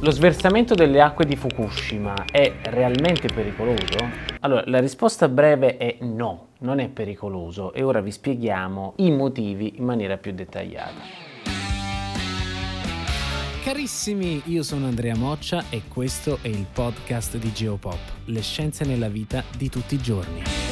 Lo sversamento delle acque di Fukushima è realmente pericoloso? Allora, la risposta breve è no, non è pericoloso e ora vi spieghiamo i motivi in maniera più dettagliata. Carissimi, io sono Andrea Moccia e questo è il podcast di Geopop, le scienze nella vita di tutti i giorni.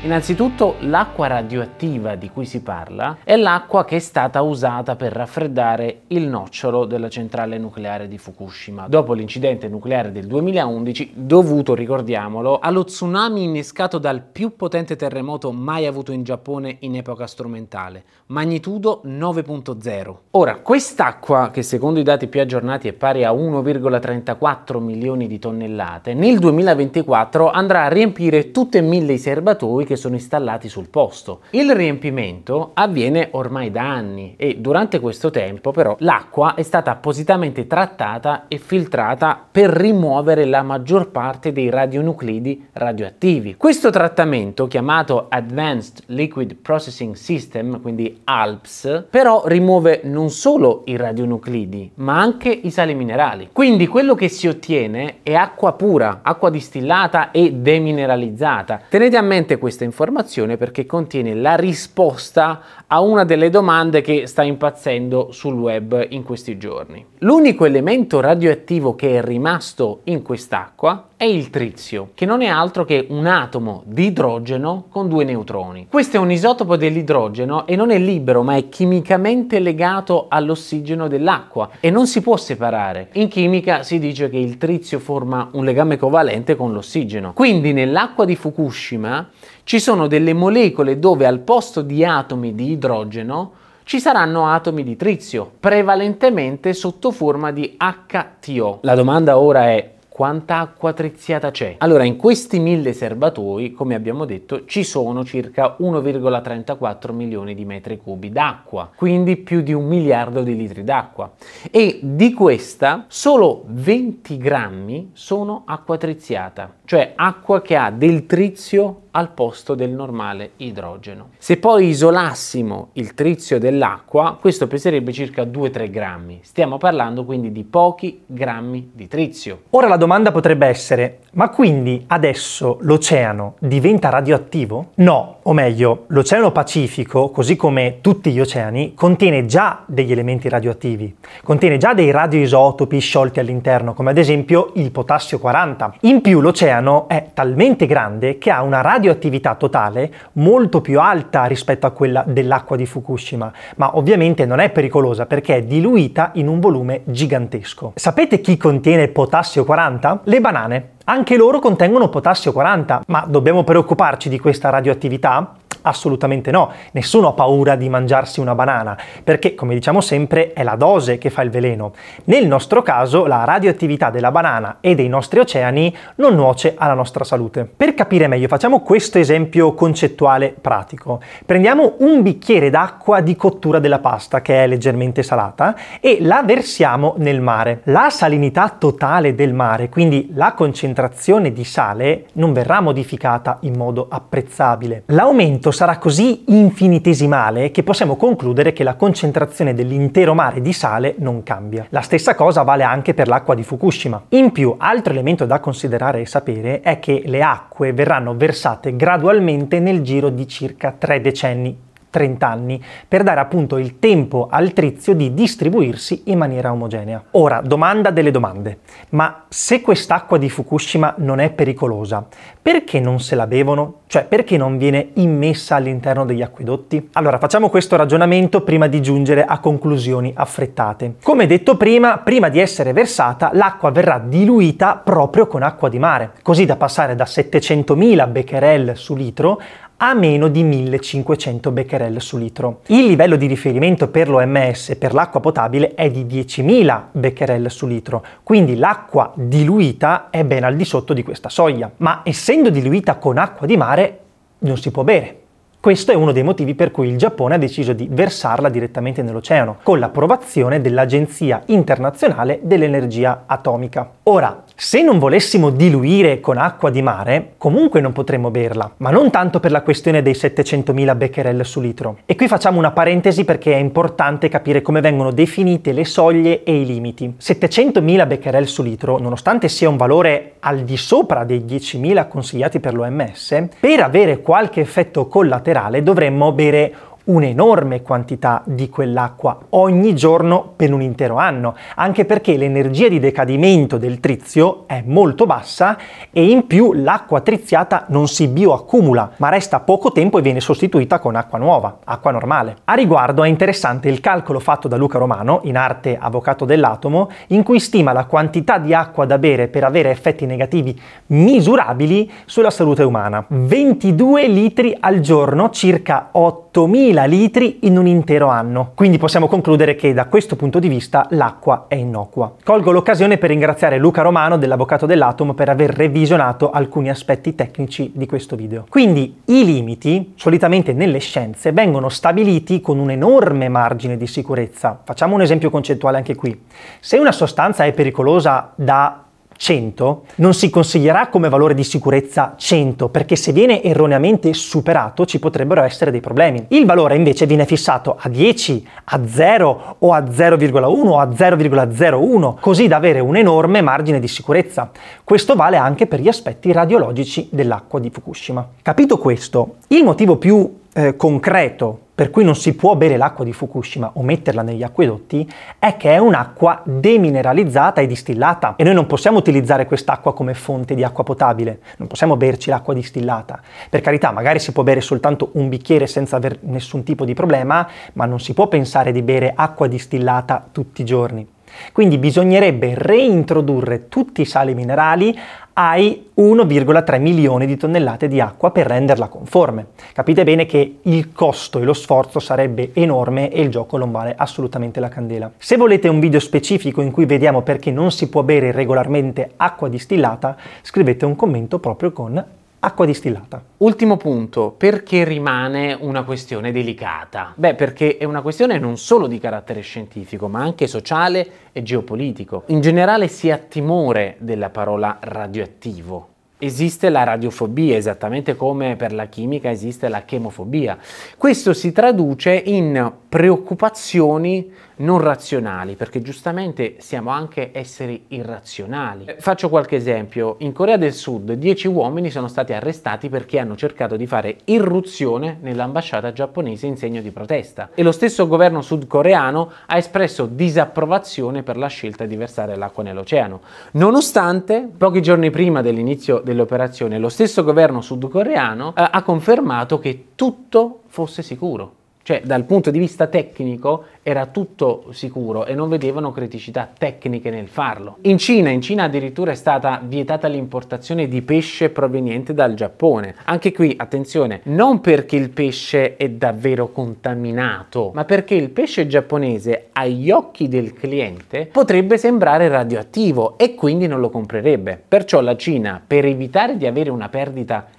Innanzitutto l'acqua radioattiva di cui si parla è l'acqua che è stata usata per raffreddare il nocciolo della centrale nucleare di Fukushima dopo l'incidente nucleare del 2011 dovuto, ricordiamolo, allo tsunami innescato dal più potente terremoto mai avuto in Giappone in epoca strumentale, magnitudo 9.0. Ora, quest'acqua, che secondo i dati più aggiornati è pari a 1,34 milioni di tonnellate, nel 2024 andrà a riempire tutte e mille i serbatoi che sono installati sul posto. Il riempimento avviene ormai da anni e durante questo tempo però l'acqua è stata appositamente trattata e filtrata per rimuovere la maggior parte dei radionuclidi radioattivi. Questo trattamento chiamato Advanced Liquid Processing System, quindi ALPS, però rimuove non solo i radionuclidi ma anche i sali minerali. Quindi quello che si ottiene è acqua pura, acqua distillata e demineralizzata. Tenete a mente questo questa informazione perché contiene la risposta a una delle domande che sta impazzendo sul web in questi giorni. L'unico elemento radioattivo che è rimasto in quest'acqua è il trizio, che non è altro che un atomo di idrogeno con due neutroni. Questo è un isotopo dell'idrogeno e non è libero, ma è chimicamente legato all'ossigeno dell'acqua e non si può separare. In chimica si dice che il trizio forma un legame covalente con l'ossigeno. Quindi nell'acqua di Fukushima ci sono delle molecole dove al posto di atomi di idrogeno ci saranno atomi di trizio, prevalentemente sotto forma di HTO. La domanda ora è quanta acqua triziata c'è? Allora, in questi mille serbatoi, come abbiamo detto, ci sono circa 1,34 milioni di metri cubi d'acqua, quindi più di un miliardo di litri d'acqua. E di questa, solo 20 grammi sono acqua triziata, cioè acqua che ha del trizio al posto del normale idrogeno. Se poi isolassimo il trizio dell'acqua, questo peserebbe circa 2-3 grammi. Stiamo parlando quindi di pochi grammi di trizio. Ora la domanda potrebbe essere, ma quindi adesso l'oceano diventa radioattivo? No, o meglio, l'Oceano Pacifico, così come tutti gli oceani, contiene già degli elementi radioattivi, contiene già dei radioisotopi sciolti all'interno, come ad esempio il potassio 40. In più l'oceano è talmente grande che ha una radioattività totale molto più alta rispetto a quella dell'acqua di Fukushima, ma ovviamente non è pericolosa perché è diluita in un volume gigantesco. Sapete chi contiene potassio 40? Le banane. Anche loro contengono potassio 40, ma dobbiamo preoccuparci di questa radioattività? Assolutamente no, nessuno ha paura di mangiarsi una banana, perché come diciamo sempre è la dose che fa il veleno. Nel nostro caso la radioattività della banana e dei nostri oceani non nuoce alla nostra salute. Per capire meglio facciamo questo esempio concettuale pratico. Prendiamo un bicchiere d'acqua di cottura della pasta che è leggermente salata e la versiamo nel mare. La salinità totale del mare, quindi la concentrazione di sale, non verrà modificata in modo apprezzabile. L'aumento sarà così infinitesimale che possiamo concludere che la concentrazione dell'intero mare di sale non cambia. La stessa cosa vale anche per l'acqua di Fukushima. In più, altro elemento da considerare e sapere è che le acque verranno versate gradualmente nel giro di circa tre decenni 30 anni per dare appunto il tempo al trizio di distribuirsi in maniera omogenea. Ora, domanda delle domande. Ma se quest'acqua di Fukushima non è pericolosa, perché non se la bevono? Cioè, perché non viene immessa all'interno degli acquedotti? Allora, facciamo questo ragionamento prima di giungere a conclusioni affrettate. Come detto prima, prima di essere versata, l'acqua verrà diluita proprio con acqua di mare, così da passare da 700.000 becquerel su litro a meno di 1500 becquerel su litro. Il livello di riferimento per l'OMS per l'acqua potabile è di 10.000 becquerel su litro, quindi l'acqua diluita è ben al di sotto di questa soglia, ma essendo diluita con acqua di mare non si può bere. Questo è uno dei motivi per cui il Giappone ha deciso di versarla direttamente nell'oceano, con l'approvazione dell'Agenzia internazionale dell'energia atomica. Ora, se non volessimo diluire con acqua di mare, comunque non potremmo berla, ma non tanto per la questione dei 700.000 becquerel su litro. E qui facciamo una parentesi perché è importante capire come vengono definite le soglie e i limiti. 700.000 becquerel su litro, nonostante sia un valore al di sopra dei 10.000 consigliati per l'OMS, per avere qualche effetto collaterale dovremmo bere un'enorme quantità di quell'acqua ogni giorno per un intero anno, anche perché l'energia di decadimento del trizio è molto bassa e in più l'acqua triziata non si bioaccumula, ma resta poco tempo e viene sostituita con acqua nuova, acqua normale. A riguardo è interessante il calcolo fatto da Luca Romano, in arte avvocato dell'atomo, in cui stima la quantità di acqua da bere per avere effetti negativi misurabili sulla salute umana. 22 litri al giorno, circa 8000 1000 litri in un intero anno. Quindi possiamo concludere che da questo punto di vista l'acqua è innocua. Colgo l'occasione per ringraziare Luca Romano dell'Avvocato dell'Atomo per aver revisionato alcuni aspetti tecnici di questo video. Quindi i limiti, solitamente nelle scienze, vengono stabiliti con un enorme margine di sicurezza. Facciamo un esempio concettuale anche qui. Se una sostanza è pericolosa da 100 non si consiglierà come valore di sicurezza 100 perché se viene erroneamente superato ci potrebbero essere dei problemi. Il valore invece viene fissato a 10, a 0 o a 0,1 o a 0,01 così da avere un enorme margine di sicurezza. Questo vale anche per gli aspetti radiologici dell'acqua di Fukushima. Capito questo, il motivo più eh, concreto per cui non si può bere l'acqua di Fukushima o metterla negli acquedotti è che è un'acqua demineralizzata e distillata e noi non possiamo utilizzare quest'acqua come fonte di acqua potabile, non possiamo berci l'acqua distillata. Per carità, magari si può bere soltanto un bicchiere senza aver nessun tipo di problema, ma non si può pensare di bere acqua distillata tutti i giorni. Quindi bisognerebbe reintrodurre tutti i sali minerali ai 1,3 milioni di tonnellate di acqua per renderla conforme. Capite bene che il costo e lo sforzo sarebbe enorme e il gioco non vale assolutamente la candela. Se volete un video specifico in cui vediamo perché non si può bere regolarmente acqua distillata, scrivete un commento proprio con acqua distillata. Ultimo punto, perché rimane una questione delicata? Beh, perché è una questione non solo di carattere scientifico, ma anche sociale e geopolitico. In generale si ha timore della parola radioattivo. Esiste la radiofobia, esattamente come per la chimica esiste la chemofobia. Questo si traduce in preoccupazioni non razionali, perché giustamente siamo anche esseri irrazionali. Eh, faccio qualche esempio. In Corea del Sud 10 uomini sono stati arrestati perché hanno cercato di fare irruzione nell'ambasciata giapponese in segno di protesta. E lo stesso governo sudcoreano ha espresso disapprovazione per la scelta di versare l'acqua nell'oceano. Nonostante, pochi giorni prima dell'inizio dell'operazione, lo stesso governo sudcoreano eh, ha confermato che tutto fosse sicuro. Cioè, dal punto di vista tecnico era tutto sicuro e non vedevano criticità tecniche nel farlo. In Cina, in Cina addirittura è stata vietata l'importazione di pesce proveniente dal Giappone. Anche qui, attenzione, non perché il pesce è davvero contaminato, ma perché il pesce giapponese agli occhi del cliente potrebbe sembrare radioattivo e quindi non lo comprerebbe. Perciò la Cina, per evitare di avere una perdita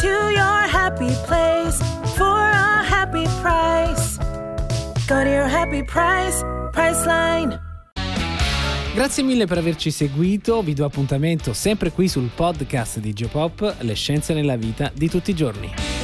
to your happy place for a happy price. Go to your happy price, Priceline. Grazie mille per averci seguito, vi do appuntamento sempre qui sul podcast di Geopop, le scienze nella vita di tutti i giorni.